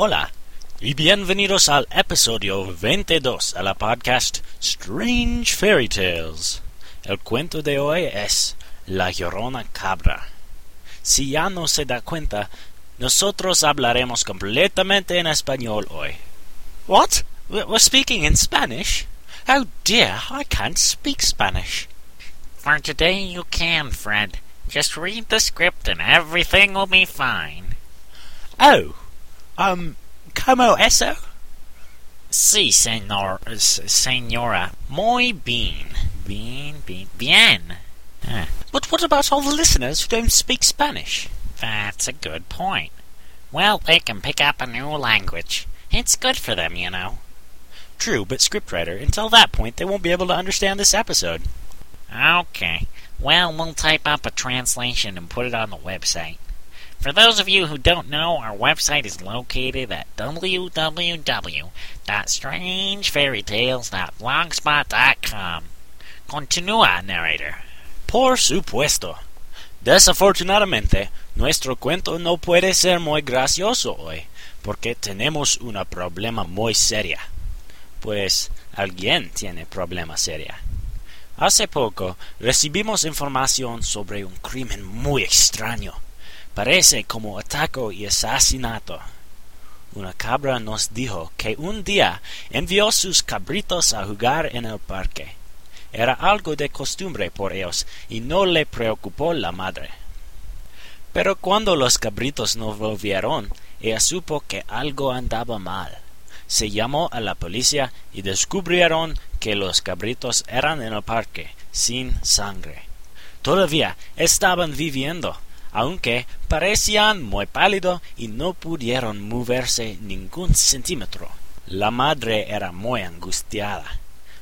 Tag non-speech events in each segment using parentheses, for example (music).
Hola y bienvenidos al episodio 22 a la podcast Strange Fairy Tales. El cuento de hoy es La Llorona Cabra. Si ya no se da cuenta, nosotros hablaremos completamente en español hoy. What? We're speaking in Spanish? Oh dear, I can't speak Spanish. For today you can, Fred. Just read the script and everything will be fine. Oh, um, como eso? Sí, señor, señora. Muy bien. Bien, bien, bien. Ah. But what about all the listeners who don't speak Spanish? That's a good point. Well, they can pick up a new language. It's good for them, you know. True, but scriptwriter, until that point, they won't be able to understand this episode. Okay. Well, we'll type up a translation and put it on the website. For those of you who don't know, our website is located at www.strangefairytales.blogspot.com. Continúa, narrator. Por supuesto. Desafortunadamente, nuestro cuento no puede ser muy gracioso hoy, porque tenemos un problema muy seria. Pues alguien tiene problema seria. Hace poco recibimos información sobre un crimen muy extraño. Parece como ataque y asesinato. Una cabra nos dijo que un día envió sus cabritos a jugar en el parque. Era algo de costumbre por ellos y no le preocupó la madre. Pero cuando los cabritos no volvieron, ella supo que algo andaba mal. Se llamó a la policía y descubrieron que los cabritos eran en el parque, sin sangre. Todavía estaban viviendo, aunque parecían muy pálidos y no pudieron moverse ningún centímetro. La madre era muy angustiada.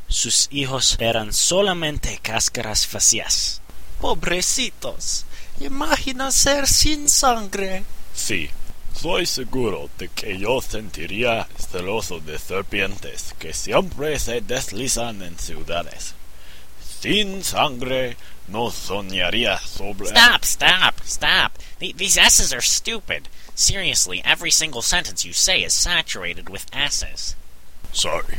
Sus hijos eran solamente cáscaras vacías. Pobrecitos. Imagina ser sin sangre. Sí, soy seguro de que yo sentiría celoso de serpientes que siempre se deslizan en ciudades. Sin sangre no soñaría sobre... Stop, stop, stop. These S's are stupid. Seriously, every single sentence you say is saturated with S's. Sorry.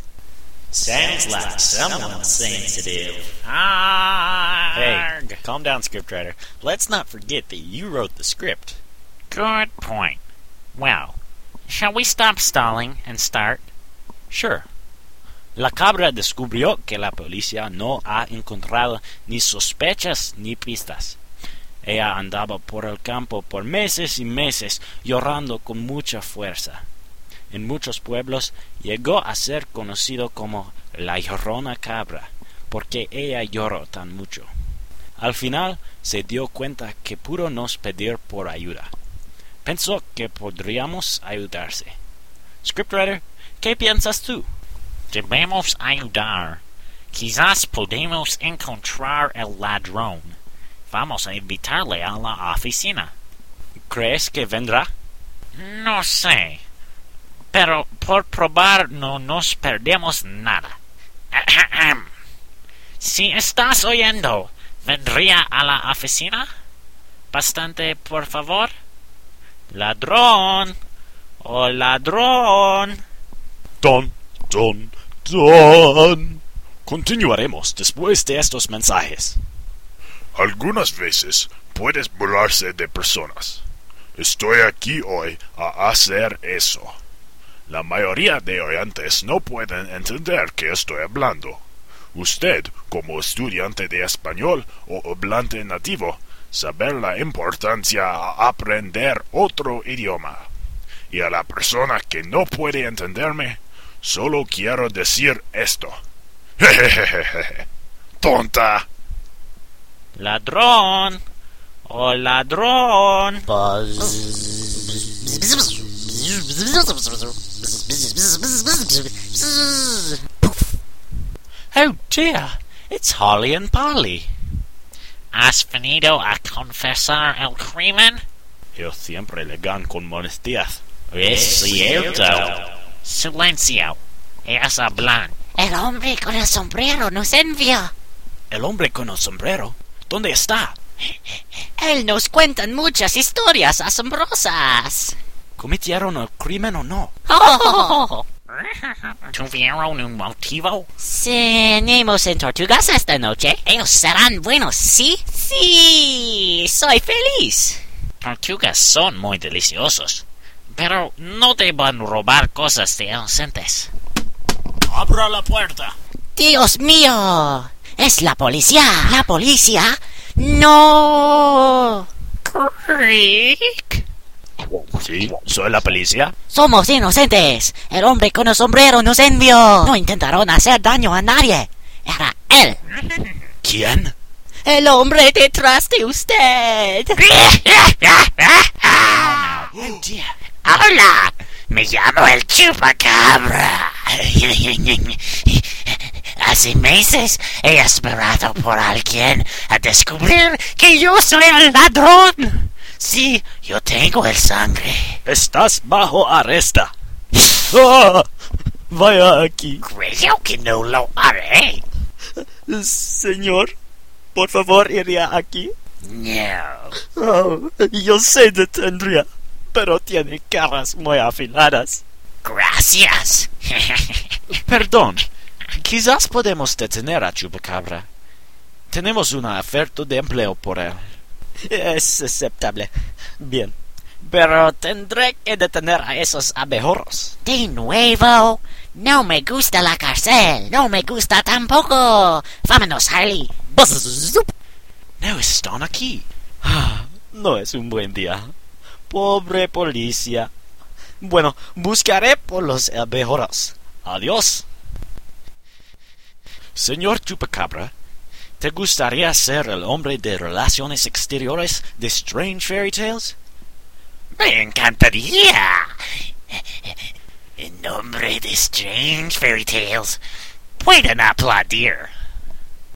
Sounds like someone's sensitive. Arg. Hey, calm down, scriptwriter. Let's not forget that you wrote the script. Good point. Well, shall we stop stalling and start? Sure. La cabra descubrió que la policía no ha encontrado ni sospechas ni pistas. Ella andaba por el campo por meses y meses llorando con mucha fuerza. En muchos pueblos llegó a ser conocido como la llorona cabra, porque ella lloró tan mucho. Al final se dio cuenta que pudo nos pedir por ayuda. Pensó que podríamos ayudarse. Scriptwriter, ¿qué piensas tú? Debemos ayudar. Quizás podemos encontrar el ladrón. Vamos a invitarle a la oficina. ¿Crees que vendrá? No sé. Pero por probar no nos perdemos nada. si estás oyendo, ¿vendría a la oficina? Bastante, por favor. Ladrón. Oh, ladrón. Don, don, Continuaremos después de estos mensajes. Algunas veces puedes burlarse de personas. Estoy aquí hoy a hacer eso. La mayoría de oyentes no pueden entender que estoy hablando. Usted, como estudiante de español o hablante nativo, saber la importancia a aprender otro idioma. Y a la persona que no puede entenderme, solo quiero decir esto. Jejejeje. (laughs) Tonta. Ladrón. Oh, ladrón. Oh dear, it's Holly and Polly. ¿Has venido a confesar el crimen? Ellos siempre le gan con modestias. Es cierto. Silencio. Ellas hablan. El hombre con el sombrero nos envía. El hombre con el sombrero. ¿Dónde está? Él nos cuenta muchas historias asombrosas. cometieron el crimen o no. Oh, (laughs) ¿Tuvieron un motivo? cenemos en Tortugas esta noche. Ellos serán buenos, ¿sí? Sí, soy feliz. Tortugas son muy deliciosos. Pero no deban robar cosas de inocentes. Abra la puerta. Dios mío, es la policía. ¿La policía? No. Creek. Sí, soy la policía. Somos inocentes. El hombre con el sombrero nos envió. No intentaron hacer daño a nadie. Era él. ¿Quién? El hombre detrás de usted. (laughs) Hola, me llamo el chupacabra. Hace meses he esperado por alguien a descubrir que yo soy el ladrón. Sí, yo tengo el sangre. Estás bajo arresto. (laughs) Ah, vaya aquí. Creo que no lo haré. Señor, por favor, iría aquí. No. Oh, yo sé detendría, pero tiene caras muy afiladas. Gracias. (laughs) Perdón, quizás podemos detener a Chupacabra. Tenemos una oferta de empleo por él. Es aceptable. Bien. Pero tendré que detener a esos abejorros. De nuevo. No me gusta la cárcel. No me gusta tampoco. Vámonos, Harley. No están aquí. Ah, no es un buen día. Pobre policía. Bueno, buscaré por los abejorros. Adiós. Señor Chupacabra, ¿te gustaría ser el hombre de relaciones exteriores de Strange Fairy Tales? Me encantaría. En nombre de Strange Fairy Tales, pueden aplaudir.